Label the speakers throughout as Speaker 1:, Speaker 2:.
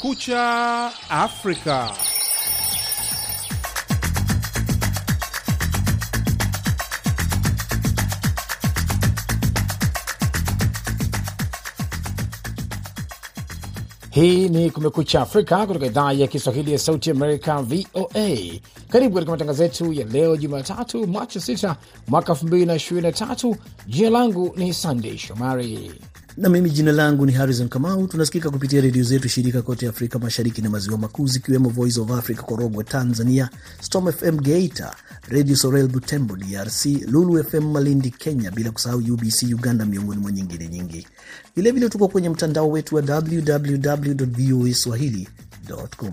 Speaker 1: Kumekucha Afrika.
Speaker 2: Hii ni Kumekucha Afrika kutoka idhaa ya Kiswahili ya Sauti Amerika, VOA. Karibu katika matangazo yetu ya leo Jumatatu, Machi 6 mwaka 2023. Jina langu ni Sandey Shomari
Speaker 3: na mimi jina langu ni Harrison Kamau. Tunasikika kupitia redio zetu shirika kote Afrika Mashariki na Maziwa Makuu, zikiwemo Voice of Africa Korogwe Tanzania, Storm FM Geita, Radio Sorel Butembo DRC, Lulu FM Malindi Kenya, bila kusahau UBC Uganda, miongoni mwa nyingine nyingi. Vilevile tuko kwenye mtandao wetu wa www voa swahili.com.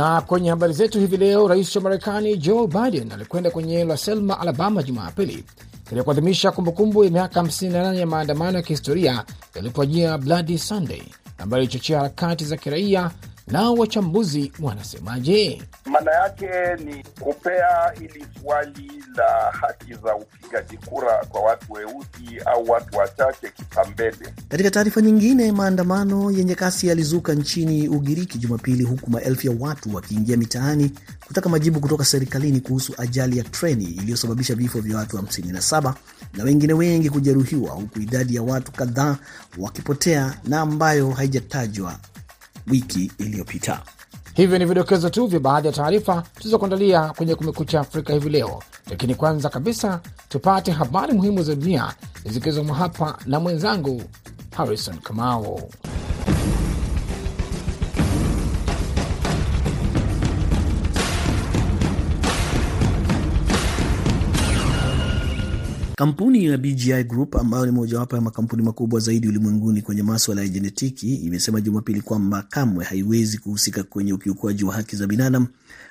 Speaker 2: Na kwenye habari zetu hivi leo, rais wa Marekani Joe Biden alikwenda kwenye eneo la Selma, Alabama Jumapili katika kuadhimisha kumbukumbu ya miaka 58 ya maandamano ya kihistoria yalipojia Bloody Sunday ambayo ilichochea harakati za kiraia. Nao wachambuzi wanasemaje?
Speaker 4: Maana yake ni kupea hili swali la haki za upigaji kura kwa watu weusi au watu wachache kipambele.
Speaker 3: Katika taarifa nyingine, maandamano yenye kasi yalizuka nchini Ugiriki Jumapili, huku maelfu ya watu wakiingia mitaani kutaka majibu kutoka serikalini kuhusu ajali ya treni iliyosababisha vifo vya watu 57 na wengine wengi kujeruhiwa, huku idadi ya watu kadhaa wakipotea na ambayo haijatajwa wiki iliyopita.
Speaker 2: Hivyo ni vidokezo tu vya baadhi ya taarifa tulizokuandalia kwenye Kumekucha Afrika hivi leo, lakini kwanza kabisa tupate habari muhimu za dunia zikizomwa hapa na mwenzangu Harrison Kamau.
Speaker 3: Kampuni ya BGI Group ambayo ni mojawapo ya makampuni makubwa zaidi ulimwenguni kwenye maswala ya jenetiki imesema Jumapili kwamba kamwe haiwezi kuhusika kwenye ukiukwaji wa haki za binadamu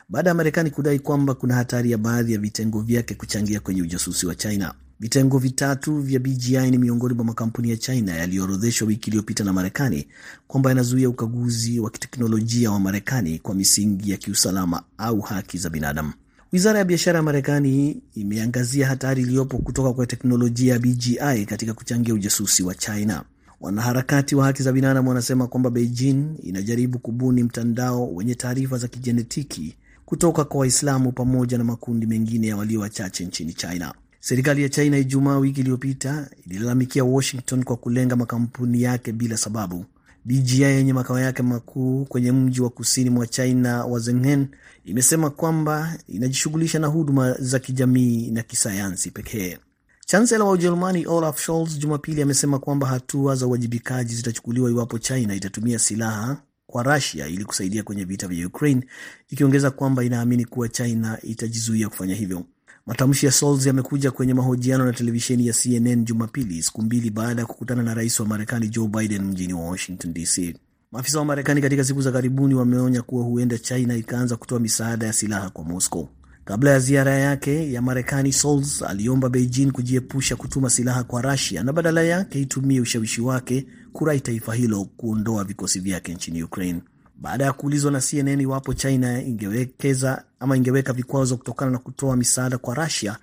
Speaker 3: baada ya Marekani kudai kwamba kuna hatari ya baadhi ya vitengo vyake kuchangia kwenye ujasusi wa China. Vitengo vitatu vya BGI ni miongoni mwa makampuni ya China yaliyoorodheshwa wiki iliyopita na Marekani kwamba yanazuia ukaguzi wa kiteknolojia wa Marekani kwa misingi ya kiusalama au haki za binadamu. Wizara ya biashara ya Marekani imeangazia hatari iliyopo kutoka kwa teknolojia ya BGI katika kuchangia ujasusi wa China. Wanaharakati wa haki za binadamu wanasema kwamba Beijing inajaribu kubuni mtandao wenye taarifa za kijenetiki kutoka kwa Waislamu pamoja na makundi mengine ya walio wachache nchini China. Serikali ya China Ijumaa wiki iliyopita ililalamikia Washington kwa kulenga makampuni yake bila sababu. BGI yenye makao yake makuu kwenye mji wa kusini mwa China wa Zhenghen imesema kwamba inajishughulisha na huduma za kijamii na kisayansi pekee. Chansela wa Ujerumani Olaf Scholz Jumapili amesema kwamba hatua za uwajibikaji zitachukuliwa iwapo China itatumia silaha kwa Russia ili kusaidia kwenye vita vya Ukraine, ikiongeza kwamba inaamini kuwa China itajizuia kufanya hivyo. Matamshi ya Scholz yamekuja kwenye mahojiano na televisheni ya CNN Jumapili, siku mbili baada ya kukutana na rais wa Marekani Joe Biden mjini Washington DC. Maafisa wa Marekani katika siku za karibuni wameonya kuwa huenda China ikaanza kutoa misaada ya silaha kwa Moscow. Kabla ya ziara yake ya Marekani, Scholz aliomba Beijing kujiepusha kutuma silaha kwa Russia na badala yake itumie ushawishi wake kurai taifa hilo kuondoa vikosi vyake nchini Ukraine. Baada ya kuulizwa na CNN iwapo China ingewekeza ama ingeweka vikwazo kutokana na kutoa misaada kwa Russia,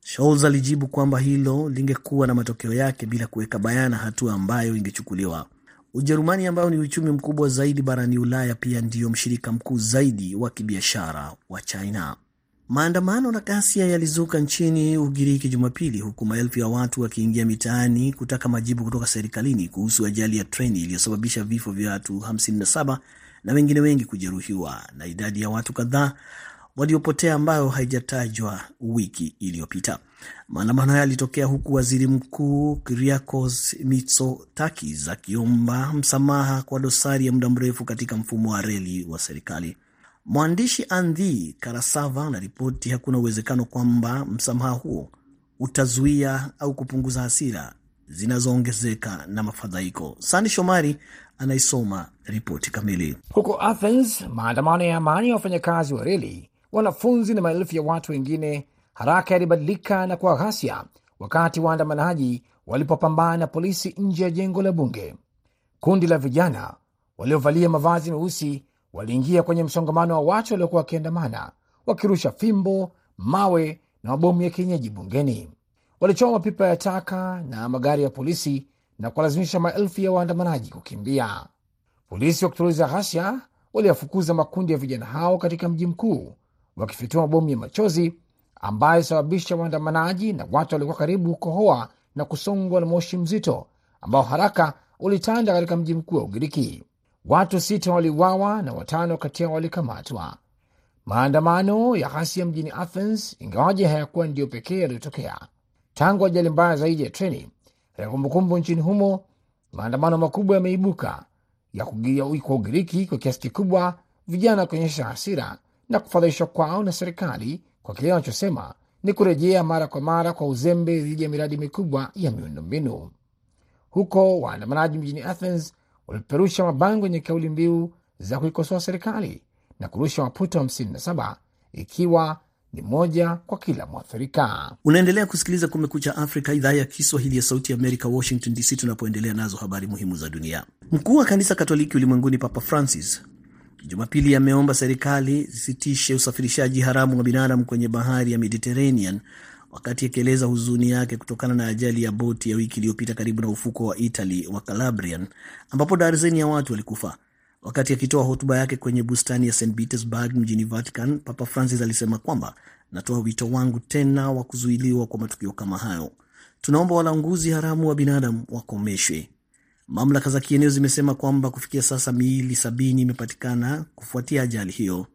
Speaker 3: Scholz alijibu kwamba hilo lingekuwa na matokeo yake bila kuweka bayana hatua ambayo ingechukuliwa. Ujerumani ambayo ni uchumi mkubwa zaidi barani Ulaya pia ndiyo mshirika mkuu zaidi wa kibiashara wa China. Maandamano na ghasia yalizuka nchini Ugiriki Jumapili, huku maelfu ya watu wakiingia mitaani kutaka majibu kutoka serikalini kuhusu ajali ya treni iliyosababisha vifo vya watu 57 na wengine wengi kujeruhiwa na idadi ya watu kadhaa waliopotea ambayo haijatajwa wiki iliyopita. Maandamano haya yalitokea huku waziri mkuu Kyriakos Mitsotakis akiomba msamaha kwa dosari ya muda mrefu katika mfumo wa reli wa serikali. Mwandishi Andhi Karasava anaripoti hakuna uwezekano kwamba msamaha huo utazuia au kupunguza hasira zinazoongezeka na mafadhaiko. Sandi Shomari anaisoma ripoti kamili.
Speaker 2: Huko Athens, maandamano ya amani ya wafanyakazi wa reli, wanafunzi na maelfu ya watu wengine haraka yalibadilika na kuwa ghasia wakati waandamanaji walipopambana na polisi nje ya jengo la bunge. Kundi la vijana waliovalia mavazi meusi waliingia kwenye msongamano wa watu waliokuwa wakiandamana, wakirusha fimbo, mawe na mabomu ya kienyeji bungeni. Walichoma mapipa ya taka na magari ya polisi na kuwalazimisha maelfu ya waandamanaji kukimbia. Polisi wa kutuliza ghasia waliwafukuza makundi ya vijana hao katika mji mkuu, wakifyatua mabomu ya machozi ambayo ilisababisha waandamanaji na watu waliokuwa karibu kukohoa na kusongwa na moshi mzito ambao haraka ulitanda katika mji mkuu wa Ugiriki. Watu sita waliuawa na watano kati yao walikamatwa. Maandamano ya ghasia mjini Athens, ingawaje hayakuwa ndiyo pekee yaliyotokea tangu ajali mbaya zaidi ya treni katika kumbukumbu nchini humo. Maandamano makubwa yameibuka ya kwa Ugiriki kwa kiasi kikubwa, vijana kuonyesha hasira na kufadhaishwa kwao na serikali kwa kile wanachosema ni kurejea mara kwa mara kwa uzembe dhidi ya miradi mikubwa ya miundombinu. Huko waandamanaji mjini Athens walipeperusha mabango yenye kauli mbiu za kuikosoa serikali na kurusha maputo 57 ikiwa ni moja kwa kila mwathirika.
Speaker 3: Unaendelea kusikiliza Kumekucha Afrika, idhaa ya Kiswahili ya Sauti ya Amerika, Washington DC, tunapoendelea nazo habari muhimu za dunia. Mkuu wa kanisa Katoliki ulimwenguni Papa Francis Jumapili ameomba serikali zisitishe usafirishaji haramu wa binadamu kwenye bahari ya Mediterranean wakati akieleza huzuni yake kutokana na ajali ya boti ya wiki iliyopita karibu na ufuko wa Italy wa Calabrian ambapo darzeni ya watu walikufa. Wakati akitoa hotuba yake kwenye bustani ya St Petersburg mjini Vatican, Papa Francis alisema kwamba natoa wito wangu tena wa kuzuiliwa kwa matukio kama hayo. Tunaomba walanguzi haramu wa binadamu wakomeshwe. Mamlaka za kieneo zimesema kwamba kufikia sasa miili sabini imepatikana kufuatia ajali hiyo.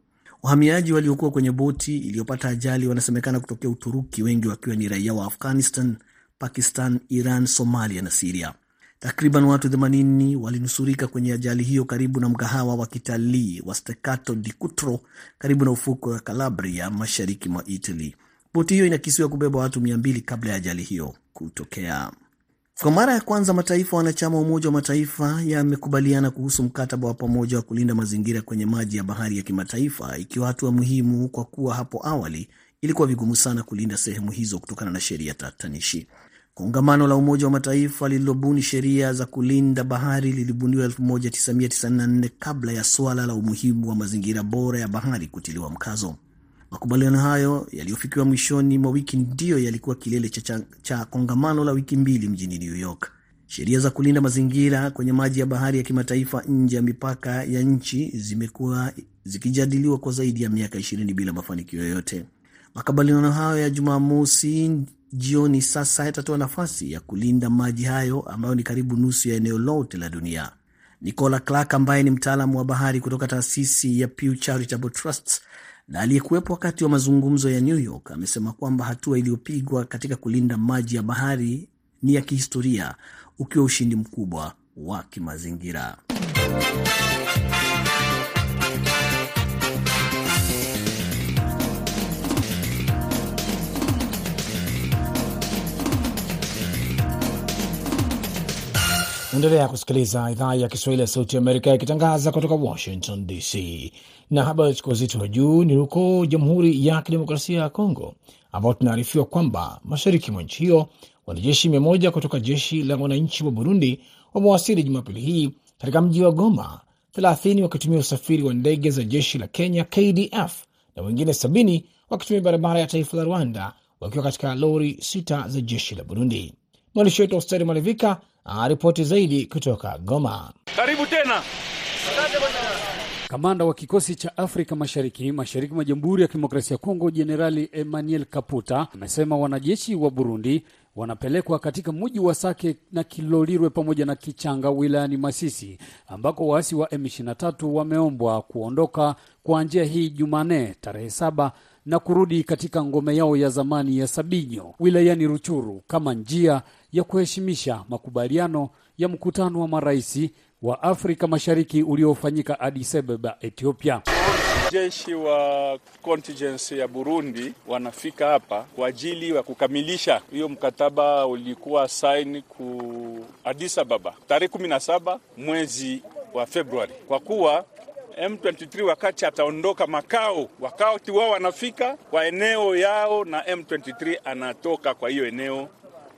Speaker 3: Wahamiaji waliokuwa kwenye boti iliyopata ajali wanasemekana kutokea Uturuki, wengi wakiwa ni raia wa Afghanistan, Pakistan, Iran, Somalia na Siria. Takriban watu 80 walinusurika kwenye ajali hiyo karibu na mgahawa wa kitalii wa Steccato di Cutro karibu na ufuko wa Calabria, mashariki mwa Italy. Boti hiyo inakisiwa kubeba watu 200 kabla ya ajali hiyo kutokea. Kwa mara ya kwanza mataifa wanachama wa Umoja wa Mataifa yamekubaliana kuhusu mkataba wa pamoja wa kulinda mazingira kwenye maji ya bahari ya kimataifa, ikiwa hatua muhimu kwa kuwa hapo awali ilikuwa vigumu sana kulinda sehemu hizo kutokana na sheria tatanishi. Kongamano la Umoja wa Mataifa lililobuni sheria za kulinda bahari lilibuniwa 1994 kabla ya suala la umuhimu wa mazingira bora ya bahari kutiliwa mkazo. Makubaliano hayo yaliyofikiwa mwishoni mwa wiki ndiyo yalikuwa kilele cha, cha, cha kongamano la wiki mbili mjini New York. Sheria za kulinda mazingira kwenye maji ya bahari ya kimataifa nje ya mipaka ya nchi zimekuwa zikijadiliwa kwa zaidi ya miaka ishirini bila mafanikio yoyote. Makubaliano hayo ya Jumamosi jioni sasa yatatoa nafasi ya kulinda maji hayo ambayo ni karibu nusu ya eneo lote la dunia. Nicola Clark ambaye ni mtaalamu wa bahari kutoka taasisi ya Pew Charitable Trusts na aliyekuwepo wakati wa mazungumzo ya New York amesema kwamba hatua iliyopigwa katika kulinda maji ya bahari ni ya kihistoria, ukiwa ushindi mkubwa wa kimazingira.
Speaker 2: Endelea kusikiliza idhaa ya Kiswahili ya Sauti ya Amerika ikitangaza kutoka Washington DC. Na habari chukua uzito wa juu ni huko Jamhuri ya Kidemokrasia ya Kongo, ambao tunaarifiwa kwamba mashariki mwa nchi hiyo wanajeshi mia moja kutoka jeshi la wananchi wa Burundi wamewasili Jumapili hii katika mji wa Goma, 30 wakitumia usafiri wa ndege za jeshi la Kenya KDF na wengine 70 wakitumia barabara ya taifa la Rwanda wakiwa katika lori sita za jeshi la Burundi. Mwandishi wetu Austeri Malivika aripoti zaidi kutoka Goma.
Speaker 5: Karibu tena. Kamanda wa kikosi cha Afrika Mashariki mashariki mwa Jamhuri ya Kidemokrasia ya Kongo, Jenerali Emmanuel Kaputa amesema wanajeshi wa Burundi wanapelekwa katika mji wa Sake na Kilolirwe pamoja na Kichanga wilayani Masisi, ambako waasi wa M23 wameombwa kuondoka kwa njia hii Jumanne tarehe saba na kurudi katika ngome yao ya zamani ya Sabinyo wilayani Ruchuru kama njia ya kuheshimisha makubaliano ya mkutano wa maraisi wa Afrika Mashariki uliofanyika Addis Ababa, Ethiopia.
Speaker 6: Jeshi wa contingency ya Burundi wanafika hapa kwa ajili ya kukamilisha hiyo mkataba ulikuwa saini ku Addis Ababa tarehe 17 mwezi wa Februari, kwa kuwa M23 wakati ataondoka makao, wakati wao wanafika kwa eneo yao na M23 anatoka kwa hiyo eneo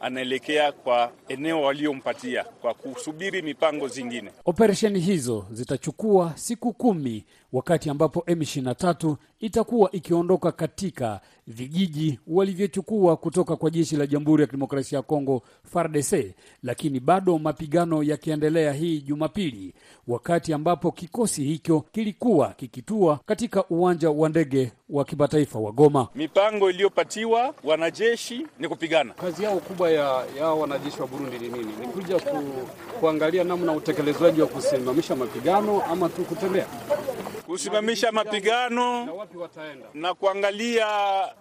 Speaker 6: anaelekea kwa eneo waliompatia kwa kusubiri mipango zingine.
Speaker 5: Operesheni hizo zitachukua siku kumi wakati ambapo M23 itakuwa ikiondoka katika vijiji walivyochukua kutoka kwa jeshi la Jamhuri ya Kidemokrasia ya Kongo FARDC, lakini bado mapigano yakiendelea hii Jumapili, wakati ambapo kikosi hicho kilikuwa kikitua katika uwanja wa ndege wa kimataifa wa Goma.
Speaker 6: Mipango iliyopatiwa wanajeshi ni kupigana.
Speaker 7: Kazi yao kubwa ya, ya wanajeshi wa Burundi ni nini? Ni kuja ku, kuangalia namna utekelezaji wa kusimamisha mapigano ama tu kutembea
Speaker 6: kusimamisha mapigano
Speaker 7: na wapi wataenda?
Speaker 6: na kuangalia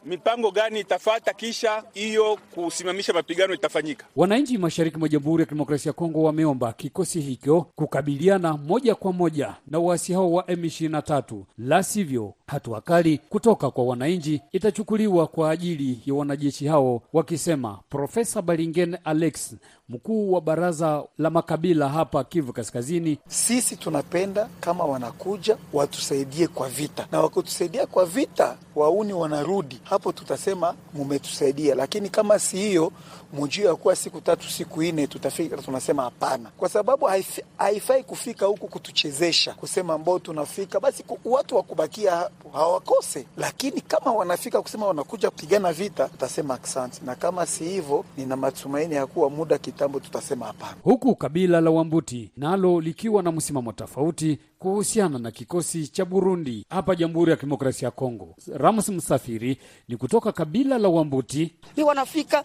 Speaker 6: mipango gani itafata, kisha hiyo kusimamisha mapigano itafanyika.
Speaker 5: Wananchi mashariki mwa Jamhuri ya Kidemokrasia ya Kongo wameomba kikosi hicho kukabiliana moja kwa moja na waasi hao wa M23, la sivyo hatua kali kutoka kwa wananchi itachukuliwa kwa ajili ya wanajeshi hao, wakisema. Profesa Balingen Alex, mkuu wa baraza la makabila hapa Kivu Kaskazini:
Speaker 8: sisi tunapenda kama wanakuja watusaidie kwa vita, na wakutusaidia kwa vita wauni wanarudi. Hapo, tutasema mumetusaidia, lakini kama si hiyo mujio ya kuwa siku tatu siku nne tutafika, tunasema hapana, kwa sababu haifai kufika huku kutuchezesha, kusema ambao tunafika. Basi watu wakubakia hawakose, lakini kama wanafika kusema wanakuja kupigana vita, tutasema asante, na kama si hivyo, nina matumaini ya kuwa muda kitambo tutasema hapana.
Speaker 5: Huku kabila la Wambuti nalo likiwa na msimamo tofauti kuhusiana na kikosi cha Burundi hapa Jamhuri ya Kidemokrasia ya Kongo. Ramos Msafiri ni kutoka kabila la Wambuti.
Speaker 9: Ni wanafika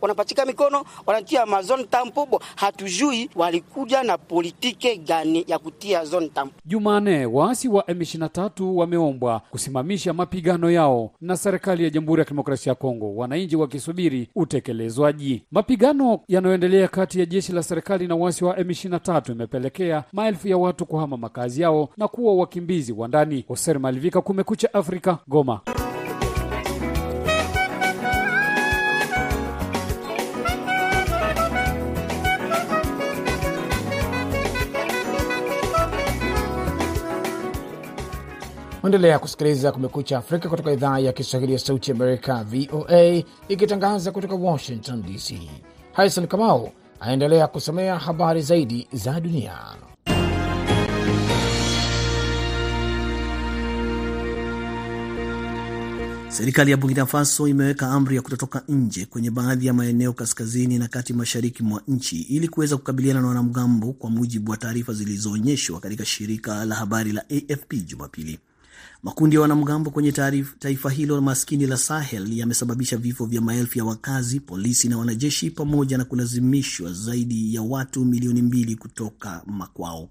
Speaker 9: wanapatika mikono wanatia mazone tampobo, hatujui walikuja na politike gani ya kutia zone tampo.
Speaker 5: Jumane, waasi wa M23 wameombwa kusimamisha mapigano yao na serikali ya Jamhuri ya Kidemokrasia ya Kongo, wananchi wakisubiri utekelezwaji. Mapigano yanayoendelea kati ya jeshi la serikali na waasi wa M23 imepelekea maelfu ya watu kuhama makazi yao na kuwa wakimbizi wa ndani. Hoser Malivika, Kumekucha Afrika, Goma.
Speaker 2: Endelea kusikiliza Kumekucha Afrika kutoka idhaa ya Kiswahili ya Sauti ya Amerika, VOA, ikitangaza kutoka Washington DC. Harrison Kamau anaendelea kusomea habari zaidi za dunia.
Speaker 3: Serikali ya Burkina Faso imeweka amri ya kutotoka nje kwenye baadhi ya maeneo kaskazini na kati mashariki mwa nchi ili kuweza kukabiliana na wanamgambo, kwa mujibu wa taarifa zilizoonyeshwa katika shirika la habari la AFP Jumapili. Makundi ya wanamgambo kwenye taifa hilo maskini la Sahel yamesababisha vifo vya maelfu ya wakazi, polisi na wanajeshi, pamoja na kulazimishwa zaidi ya watu milioni mbili kutoka makwao.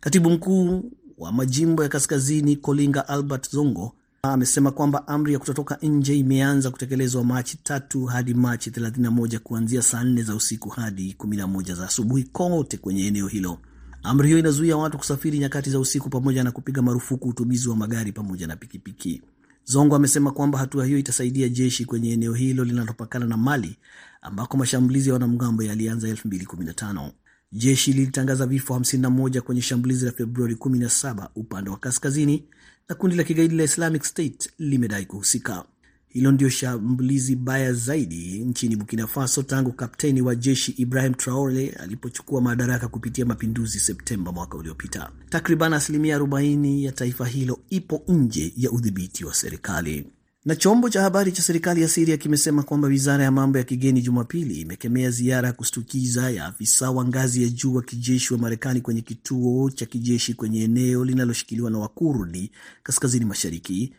Speaker 3: Katibu mkuu wa majimbo ya kaskazini Kolinga Albert Zongo amesema kwamba amri ya kutotoka nje imeanza kutekelezwa Machi tatu hadi Machi 31 kuanzia saa nne za usiku hadi 11 za asubuhi kote kwenye eneo hilo. Amri hiyo inazuia watu kusafiri nyakati za usiku pamoja na kupiga marufuku utumizi wa magari pamoja na pikipiki. Zongo amesema kwamba hatua hiyo itasaidia jeshi kwenye eneo hilo linalopakana na Mali ambako mashambulizi ya wanamgambo yalianza 2015. Jeshi lilitangaza vifo 51 kwenye shambulizi la Februari 17 upande wa kaskazini na kundi la kigaidi la Islamic State limedai kuhusika. Hilo ndio shambulizi baya zaidi nchini Burkina Faso tangu kapteni wa jeshi Ibrahim Traore alipochukua madaraka kupitia mapinduzi Septemba mwaka uliopita. Takriban asilimia 40 ya taifa hilo ipo nje ya udhibiti wa serikali. Na chombo cha habari cha serikali ya Siria kimesema kwamba wizara ya mambo ya kigeni Jumapili imekemea ziara ya kushtukiza ya afisa wa ngazi ya juu wa kijeshi wa Marekani kwenye kituo cha kijeshi kwenye eneo linaloshikiliwa na Wakurdi kaskazini mashariki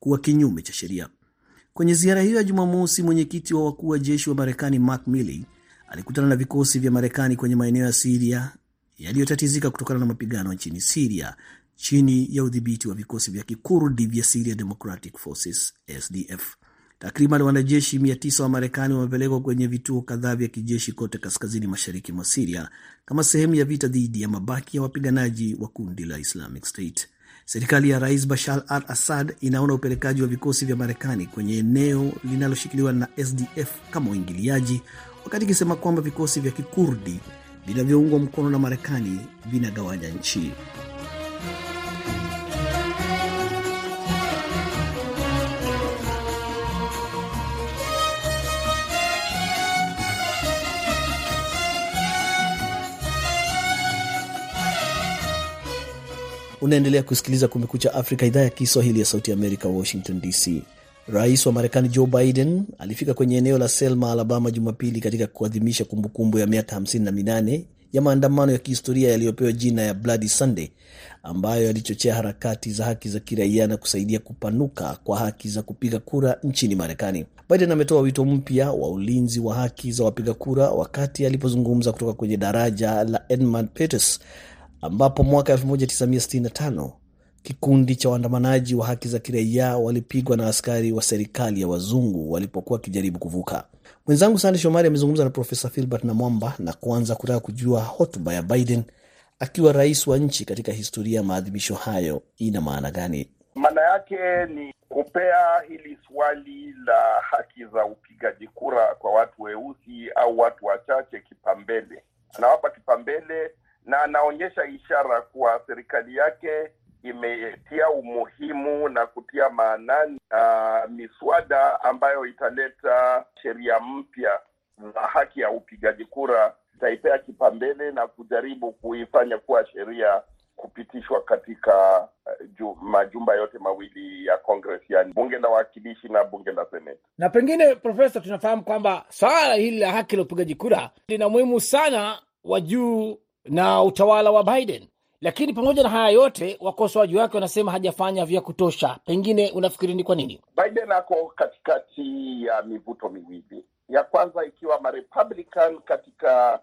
Speaker 3: kuwa kinyume cha sheria. Kwenye ziara hiyo ya Jumamosi, mwenyekiti wa wakuu wa jeshi wa Marekani Mark Milley alikutana na vikosi vya Marekani kwenye maeneo ya Siria yaliyotatizika kutokana na mapigano nchini Siria chini ya udhibiti wa vikosi vya kikurdi vya Syria Democratic Forces SDF. Takriban wanajeshi 900 wa Marekani wamepelekwa kwenye vituo kadhaa vya kijeshi kote kaskazini mashariki mwa Siria kama sehemu ya vita dhidi ya mabaki ya wapiganaji wa kundi la Islamic State. Serikali ya Rais Bashar al Assad inaona upelekaji wa vikosi vya Marekani kwenye eneo linaloshikiliwa na SDF kama uingiliaji, wakati ikisema kwamba vikosi vya kikurdi vinavyoungwa mkono na Marekani vinagawanya nchi. Unaendelea kusikiliza Kumekucha Afrika, idhaa ya Kiswahili ya Sauti Amerika, Washington DC. Rais wa Marekani Joe Biden alifika kwenye eneo la Selma, Alabama, Jumapili katika kuadhimisha kumbukumbu ya miaka 58 ya maandamano ya kihistoria yaliyopewa jina ya Bloody Sunday ambayo yalichochea harakati za haki za kiraia na kusaidia kupanuka kwa haki za kupiga kura nchini Marekani. Biden ametoa wito mpya wa ulinzi wa haki za wapiga kura wakati alipozungumza kutoka kwenye daraja la Edmund Pettus ambapo mwaka 1965 kikundi cha waandamanaji wa haki za kiraia walipigwa na askari wa serikali ya wazungu walipokuwa wakijaribu kuvuka. Mwenzangu Sande Shomari amezungumza na Profesa Filbert Namwamba na kuanza kutaka kujua hotuba ya Biden akiwa rais wa nchi katika historia ya maadhimisho hayo ina maana gani?
Speaker 4: Maana yake ni kupea hili swali la haki za upigaji kura kwa watu weusi au watu wachache kipambele. Anawapa kipambele na anaonyesha ishara kuwa serikali yake imetia umuhimu na kutia maanani uh, miswada ambayo italeta sheria mpya za haki ya upigaji kura, itaipea kipambele na kujaribu kuifanya kuwa sheria kupitishwa katika uh, majumba yote mawili ya Congress, yani bunge la wawakilishi na bunge la Seneti.
Speaker 2: Na pengine, Profesa, tunafahamu kwamba swala hili la haki la upigaji kura lina umuhimu sana wa juu na utawala wa Biden, lakini pamoja na haya yote wakosoaji wake wanasema hajafanya vya kutosha. Pengine unafikiri ni kwa nini
Speaker 4: Biden ako katikati ya mivuto miwili? Ya kwanza ikiwa marepublican katika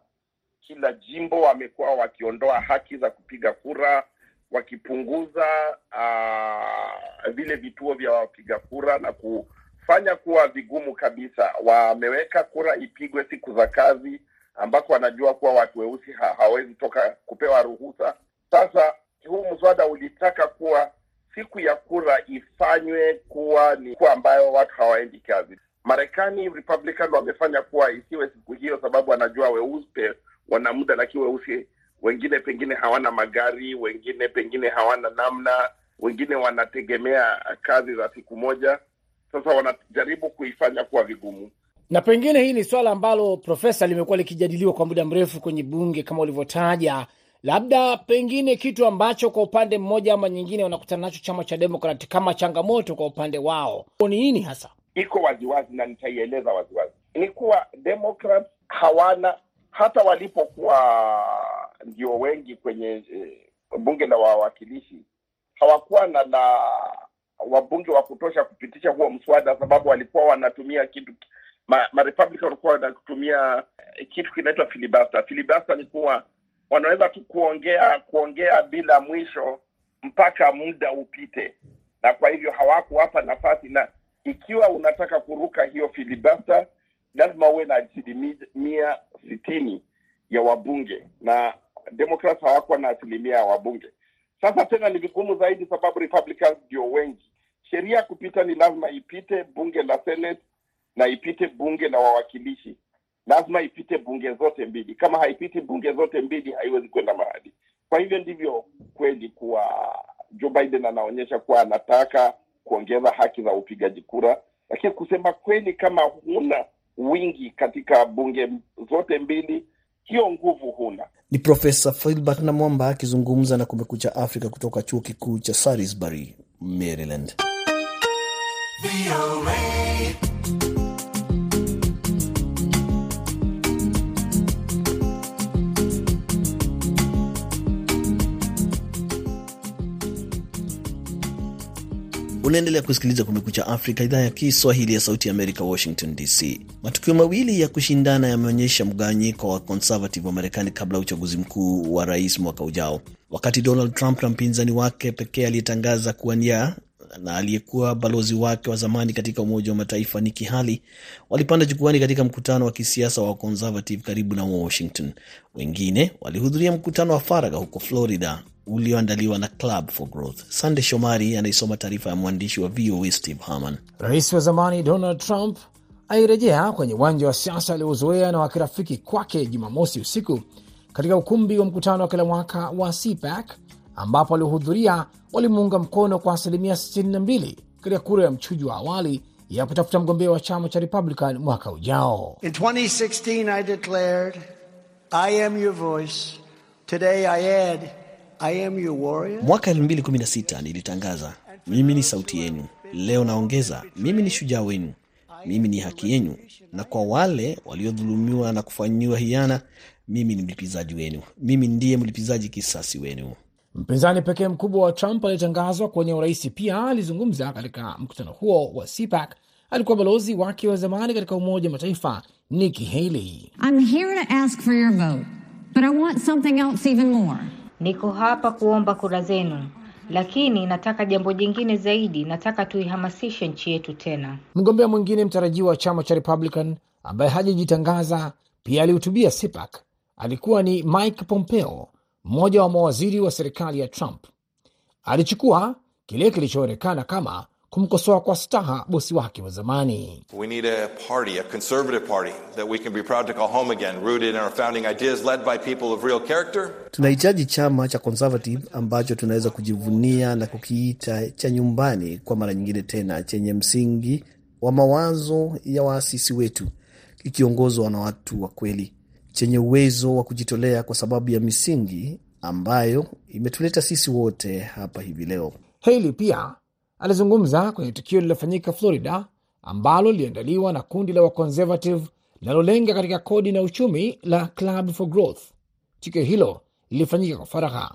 Speaker 4: kila jimbo wamekuwa wakiondoa haki za kupiga kura, wakipunguza uh, vile vituo vya wapiga kura na kufanya kuwa vigumu kabisa. Wameweka kura ipigwe siku za kazi ambako wanajua kuwa watu weusi ha hawezi toka kupewa ruhusa. Sasa huu mswada ulitaka kuwa siku ya kura ifanywe kuwa ni siku ambayo watu hawaendi kazi. Marekani Republican wamefanya kuwa isiwe siku hiyo, sababu wanajua weupe wana muda, lakini weusi wengine pengine hawana magari, wengine pengine hawana namna, wengine wanategemea kazi za siku moja. Sasa wanajaribu kuifanya kuwa vigumu
Speaker 2: na pengine hii ni swala ambalo profesa, limekuwa likijadiliwa kwa muda mrefu kwenye bunge kama ulivyotaja, labda pengine kitu ambacho kwa upande mmoja ama nyingine wanakutana nacho chama cha Demokrat kama changamoto kwa upande wao ni nini hasa?
Speaker 4: Iko waziwazi na nitaieleza waziwazi, ni kuwa Demokrat hawana hata walipokuwa ndio wengi kwenye e, bunge la wawakilishi hawakuwa na la wabunge wa kutosha kupitisha huo mswada, sababu walikuwa wanatumia kitu ma, ma walikuwa wanatumia kitu kinaitwa filibasta. Filibasta ni kuwa wanaweza tu kuongea kuongea bila mwisho mpaka muda upite, na kwa hivyo hawakuwapa nafasi, na ikiwa unataka kuruka hiyo filibasta lazima uwe na asilimia sitini ya wabunge, na Democrats hawakuwa na asilimia ya wabunge. Sasa tena ni vigumu zaidi, sababu Republicans ndio wengi. Sheria kupita ni lazima ipite bunge la Senate na ipite bunge la wawakilishi, lazima ipite bunge zote mbili. Kama haipiti bunge zote mbili, haiwezi kwenda mahali. Kwa hivyo ndivyo kweli kuwa Joe Biden anaonyesha kuwa anataka kuongeza haki za upigaji kura, lakini kusema kweli, kama huna wingi katika bunge zote mbili, hiyo nguvu huna.
Speaker 3: Ni Profesa Filbert Namwamba akizungumza na Kumekucha Afrika kutoka chuo kikuu cha Salisbury, Maryland. Unaendelea kusikiliza Kumekucha Afrika, idhaa ya Kiswahili ya Sauti ya Amerika, Washington DC. Matukio mawili ya kushindana yameonyesha mgawanyiko wa conservative wa Marekani kabla ya uchaguzi mkuu wa rais mwaka ujao, wakati Donald Trump na mpinzani wake pekee aliyetangaza kuwania na aliyekuwa balozi wake wa zamani katika Umoja wa Mataifa Nikki Haley walipanda jukwani katika mkutano wa kisiasa wa conservative karibu na Washington. Wengine walihudhuria mkutano wa faragha huko Florida ulioandaliwa na Club for Growth. Sande Shomari anaisoma taarifa ya mwandishi wa VOA Steve Harman.
Speaker 2: Rais wa zamani Donald Trump alirejea kwenye uwanja wa siasa aliozoea na wakirafiki kwake Jumamosi usiku katika ukumbi wa mkutano wa kila mwaka wa CPAC ambapo waliohudhuria walimuunga mkono kwa asilimia 62 katika kura ya mchujo wa awali ya kutafuta mgombea wa chama cha Republican mwaka ujao.
Speaker 10: In 2016 I declared I am your voice. Today I add
Speaker 3: Mwaka 2016 nilitangaza mimi ni sauti yenu. Leo naongeza mimi ni shujaa wenu, mimi ni haki yenu, na kwa wale waliodhulumiwa na kufanyiwa hiana, mimi ni mlipizaji wenu, mimi ndiye mlipizaji kisasi wenu.
Speaker 2: Mpinzani pekee mkubwa wa Trump aliyetangazwa kwenye urais pia alizungumza katika mkutano huo wa CPAC. Alikuwa balozi wake wa zamani katika Umoja wa Mataifa Nikki Haley.
Speaker 10: I'm here to ask for your vote, but I want something else even more.
Speaker 11: Niko hapa kuomba kura zenu, lakini nataka jambo jingine zaidi. Nataka tuihamasishe nchi yetu tena.
Speaker 2: Mgombea mwingine mtarajiwa wa chama cha Republican ambaye hajajitangaza pia alihutubia CPAC alikuwa ni Mike Pompeo, mmoja wa mawaziri wa serikali ya Trump. Alichukua kile kilichoonekana kama kumkosoa kwa staha bosi wake wa zamani.
Speaker 12: We need a party, a conservative party that we can be proud to call home again, rooted in our founding ideas, led by people of real character.
Speaker 3: Tunahitaji chama cha conservative ambacho tunaweza kujivunia na kukiita cha nyumbani kwa mara nyingine tena, chenye msingi wa mawazo ya waasisi wetu, kikiongozwa na watu wa kweli, chenye uwezo wa kujitolea kwa sababu ya misingi ambayo imetuleta sisi wote hapa hivi leo.
Speaker 2: Haley pia alizungumza kwenye tukio lililofanyika Florida ambalo liliandaliwa na kundi la waconservative linalolenga katika kodi na uchumi la Club for Growth. Tukio hilo lilifanyika kwa faragha.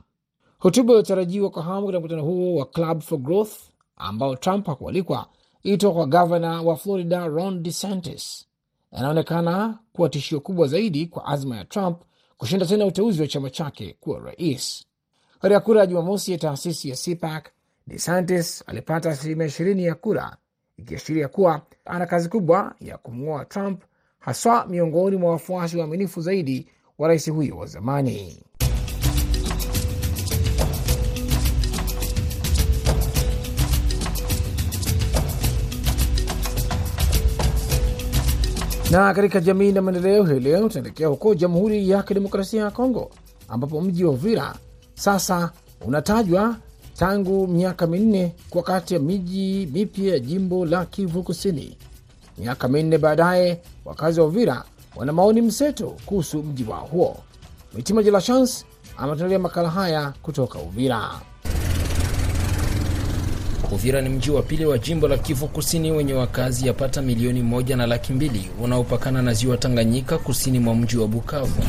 Speaker 2: Hotuba iliyotarajiwa kwa hamu katika mkutano huo wa Club for Growth ambao Trump hakualikwa ilitoka kwa gavana wa Florida Ron DeSantis. Anaonekana kuwa tishio kubwa zaidi kwa azma ya Trump kushinda tena uteuzi wa chama chake kuwa rais. Katika kura ya Jumamosi ya taasisi ya CPAC, DeSantis alipata asilimia ishirini ya kura, ikiashiria kuwa ana kazi kubwa ya kumng'oa Trump, haswa miongoni mwa wafuasi waaminifu zaidi wa rais huyo wa zamani. Na katika jamii na maendeleo, hii leo tunaelekea huko Jamhuri ya Kidemokrasia ya Kongo, ambapo mji wa Uvira sasa unatajwa tangu miaka minne kwa kati ya miji mipya ya jimbo la Kivu Kusini. Miaka minne baadaye, wakazi wa Uvira wana maoni mseto kuhusu mji wao huo. Mitima de la Chance ametuandalia makala haya kutoka Uvira.
Speaker 13: Uvira ni mji wa pili wa jimbo la Kivu Kusini wenye wakazi yapata milioni moja na laki mbili unaopakana na ziwa Tanganyika kusini mwa mji wa Bukavu.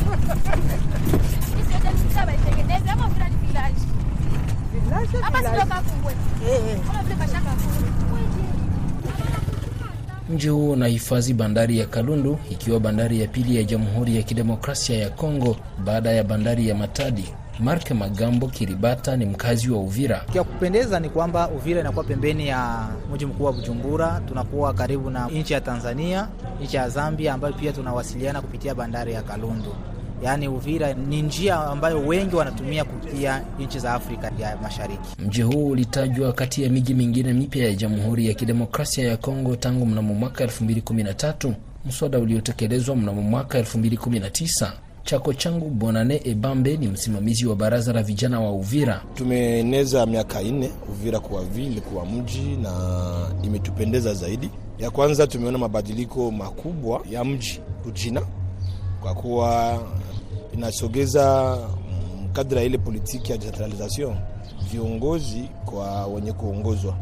Speaker 13: Mji huo unahifadhi bandari ya Kalundu ikiwa bandari ya pili ya Jamhuri ya Kidemokrasia ya Kongo baada ya bandari ya Matadi. Mark Magambo Kiribata ni mkazi wa Uvira.
Speaker 14: Kia kupendeza ni kwamba Uvira inakuwa pembeni ya mji mkuu wa Bujumbura, tunakuwa karibu na nchi ya Tanzania, nchi ya Zambia ambayo pia tunawasiliana kupitia bandari ya Kalundu. Yaani Uvira ni njia ambayo wengi wanatumia kupitia nchi za Afrika ya Mashariki.
Speaker 13: Mji huu ulitajwa kati ya miji mingine mipya ya Jamhuri ya Kidemokrasia ya Kongo tangu mnamo mwaka 2013, mswada uliotekelezwa mnamo mwaka 2019. Chako changu Bonane Ebambe ni msimamizi wa baraza la vijana wa Uvira.
Speaker 15: Tumeeneza miaka nne Uvira kuwa vile kuwa mji na imetupendeza zaidi. Ya kwanza tumeona mabadiliko makubwa ya mji kujina, kwa kuwa inasogeza kadra ile politiki ya decentralization viongozi kwa wenye kuongozwa,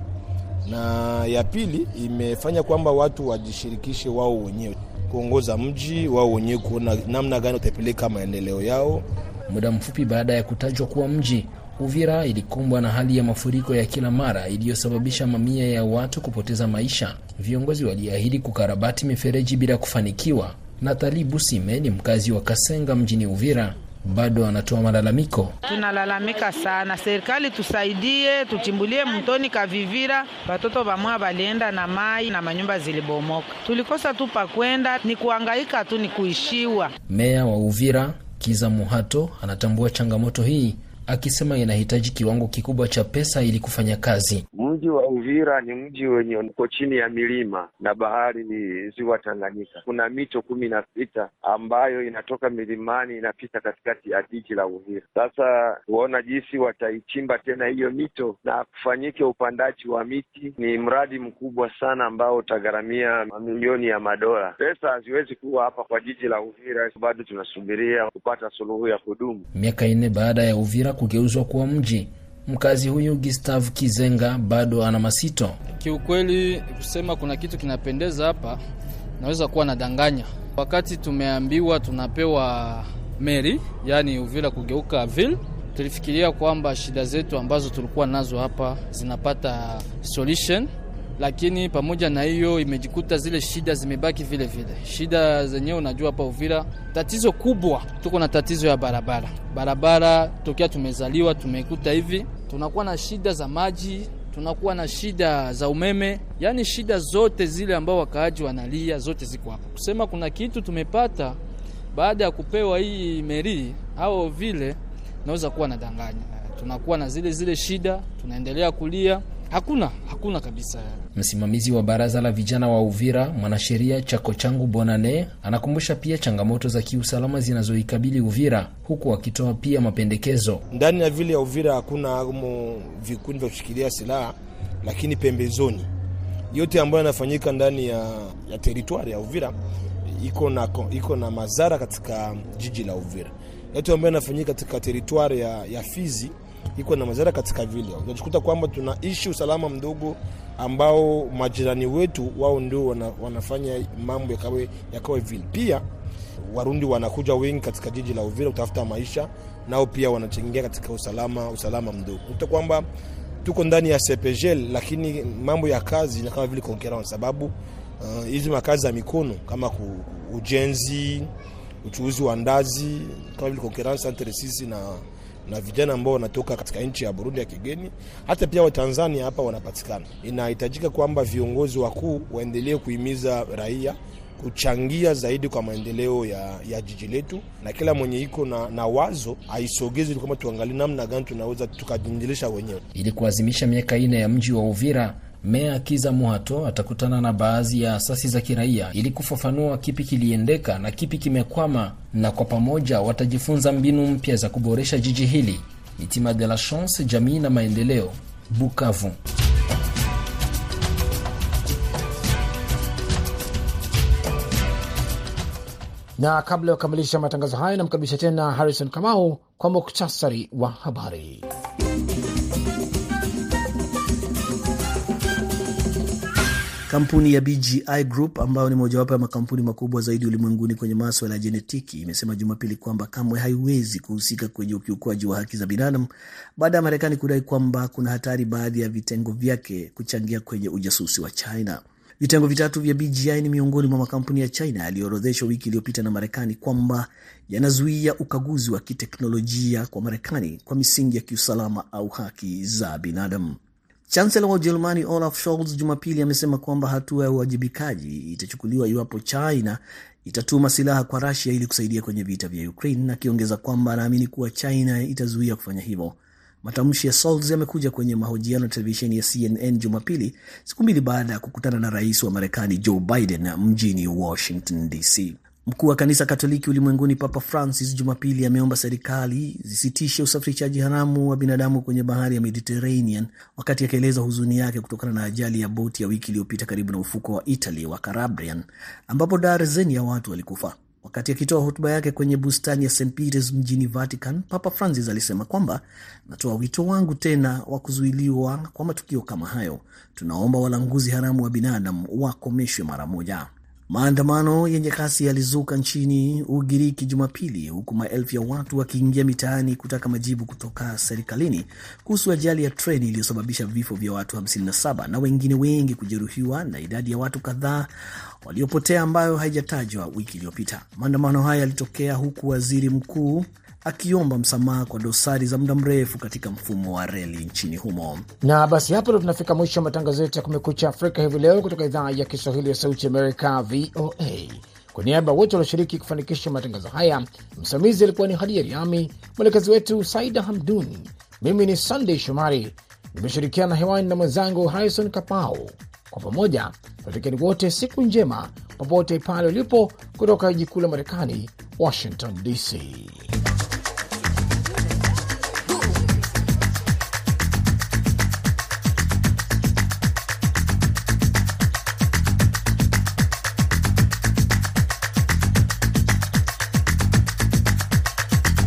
Speaker 15: na ya pili imefanya kwamba watu wajishirikishe wao wenyewe kuongoza mji wao wenyewe, kuona namna gani utapeleka maendeleo yao.
Speaker 13: Muda mfupi baada ya kutajwa kuwa mji, Uvira ilikumbwa na hali ya mafuriko ya kila mara iliyosababisha mamia ya watu kupoteza maisha. Viongozi waliahidi kukarabati mifereji bila kufanikiwa. Natali Busime ni mkazi wa Kasenga mjini Uvira, bado anatoa malalamiko.
Speaker 16: Tunalalamika sana, serikali tusaidie, tuchimbulie mtoni Kavivira. Watoto vamwa valienda na mai na manyumba zilibomoka, tulikosa tu pa kwenda, ni kuangaika tu, ni kuishiwa.
Speaker 13: Meya wa Uvira Kiza Muhato anatambua changamoto hii akisema inahitaji kiwango kikubwa cha pesa ili kufanya kazi.
Speaker 17: Mji wa Uvira ni mji wenye uko chini ya milima na bahari ziwa Tanganyika. Kuna mito kumi na sita ambayo inatoka milimani inapita katikati ya jiji la Uvira. Sasa kuona jinsi wataichimba tena hiyo mito na kufanyike upandaji wa miti, ni mradi mkubwa sana ambao utagharamia mamilioni ya madola. Pesa haziwezi kuwa hapa kwa jiji la Uvira, bado tunasubiria kupata suluhu ya kudumu.
Speaker 13: Miaka nne baada ya Uvira kugeuzwa kuwa mji Mkazi huyu Gustav Kizenga bado ana masito.
Speaker 18: Kiukweli kusema kuna kitu kinapendeza hapa, naweza kuwa nadanganya. Wakati tumeambiwa tunapewa meri, yaani Uvira kugeuka ville, tulifikiria kwamba shida zetu ambazo tulikuwa nazo hapa zinapata solution, lakini pamoja na hiyo imejikuta zile shida zimebaki vile vile. Shida zenyewe unajua, hapa Uvira tatizo kubwa, tuko na tatizo ya barabara. Barabara tokea tumezaliwa tumekuta hivi tunakuwa na shida za maji, tunakuwa na shida za umeme, yaani shida zote zile ambao wakaaji wanalia zote ziko hapa. Kusema kuna kitu tumepata baada ya kupewa hii meri au vile, naweza kuwa nadanganya. Tunakuwa na zile zile shida, tunaendelea kulia, hakuna hakuna kabisa.
Speaker 13: Msimamizi wa baraza la vijana wa Uvira, mwanasheria Chako Changu Bonane, anakumbusha pia changamoto za kiusalama zinazoikabili Uvira, huku akitoa pia mapendekezo.
Speaker 15: Ndani ya vile ya Uvira hakuna mo vikundi vya kushikilia silaha, lakini pembezoni yote ambayo yanafanyika ndani ya, ya teritwari ya Uvira iko na, iko na madhara katika jiji la Uvira. Yote ambayo yanafanyika katika teritwari ya, ya Fizi iko na madhara katika vile. Unajikuta kwamba tunaishi usalama mdogo ambao majirani wetu wao ndio wana, wanafanya mambo yakawe, yakawe vile. Pia Warundi wanakuja wengi katika jiji la Uvira kutafuta maisha, nao pia wanachangia katika usalama usalama mdogo. Unakuta kwamba tuko ndani ya CPGL, lakini mambo ya kazi na kama vile concurrence, sababu hizi uh, makazi za mikono kama ku, ujenzi, uchuuzi wa ndazi kama vile concurrence entre sisi na na vijana ambao wanatoka katika nchi ya Burundi ya kigeni, hata pia Watanzania hapa wanapatikana. Inahitajika kwamba viongozi wakuu waendelee kuhimiza raia kuchangia zaidi kwa maendeleo ya, ya jiji letu, na kila mwenye iko na, na wazo aisogezi kama tuangalie namna gani tunaweza tukajiendelesha wenyewe.
Speaker 13: Ili kuadhimisha miaka ine ya mji wa Uvira, Meya Kiza Muhato atakutana na baadhi ya asasi za kiraia ili kufafanua kipi kiliendeka na kipi kimekwama, na kwa pamoja watajifunza mbinu mpya za kuboresha jiji hili. Mitima de la Chance, jamii na maendeleo, Bukavu.
Speaker 2: Na kabla ya kukamilisha matangazo hayo, namkaribisha tena Harrison Kamau kwa muktasari wa habari.
Speaker 3: Kampuni ya BGI Group ambayo ni mojawapo ya makampuni makubwa zaidi ulimwenguni kwenye maswala ya jenetiki imesema Jumapili kwamba kamwe haiwezi kuhusika kwenye ukiukwaji wa haki za binadamu baada ya Marekani kudai kwamba kuna hatari baadhi ya vitengo vyake kuchangia kwenye ujasusi wa China. Vitengo vitatu vya BGI ni miongoni mwa makampuni ya China yaliyoorodheshwa wiki iliyopita na Marekani kwamba yanazuia ukaguzi wa kiteknolojia kwa Marekani kwa misingi ya kiusalama au haki za binadamu. Chancellor wa Ujerumani Olaf Scholz Jumapili amesema kwamba hatua ya uwajibikaji itachukuliwa iwapo China itatuma silaha kwa Rusia ili kusaidia kwenye vita vya Ukraine, akiongeza kwamba anaamini kuwa China itazuia kufanya hivyo. Matamshi ya Scholz yamekuja kwenye mahojiano ya televisheni ya CNN Jumapili, siku mbili baada ya kukutana na rais wa Marekani Joe Biden mjini Washington DC. Mkuu wa kanisa Katoliki ulimwenguni Papa Francis Jumapili ameomba serikali zisitishe usafirishaji haramu wa binadamu kwenye bahari ya Mediterranean, wakati akieleza huzuni yake kutokana na ajali ya boti ya wiki iliyopita karibu na ufuko wa Italy wa Calabrian, ambapo darzeni ya watu walikufa. Wakati akitoa hotuba yake kwenye bustani ya St Peters mjini Vatican, Papa Francis alisema kwamba natoa wito wangu tena wa kuzuiliwa kwa matukio kama hayo. Tunaomba walanguzi haramu wa binadamu wakomeshwe mara moja. Maandamano yenye kasi yalizuka nchini Ugiriki Jumapili, huku maelfu ya watu wakiingia mitaani kutaka majibu kutoka serikalini kuhusu ajali ya treni iliyosababisha vifo vya watu 57 na wengine wengi kujeruhiwa na idadi ya watu kadhaa waliopotea ambayo haijatajwa wiki iliyopita. Maandamano haya yalitokea huku waziri mkuu akiomba msamaha kwa dosari za muda mrefu katika mfumo wa reli nchini humo.
Speaker 2: Na basi hapo ndo tunafika mwisho wa matangazo yetu ya Kumekucha Afrika hivi leo kutoka idhaa ya Kiswahili ya Sauti Amerika, VOA. Kwa niaba wote walioshiriki kufanikisha matangazo haya, msimamizi alikuwa ni Hadia Riami, mwelekezi wetu Saida Hamdun, mimi ni Sandey Shomari Nimeshirikiana hewani na mwenzangu Harrison Kapau. Kwa pamoja tunatakieni wote siku njema popote pale ulipo, kutoka jiji kuu la Marekani, Washington DC.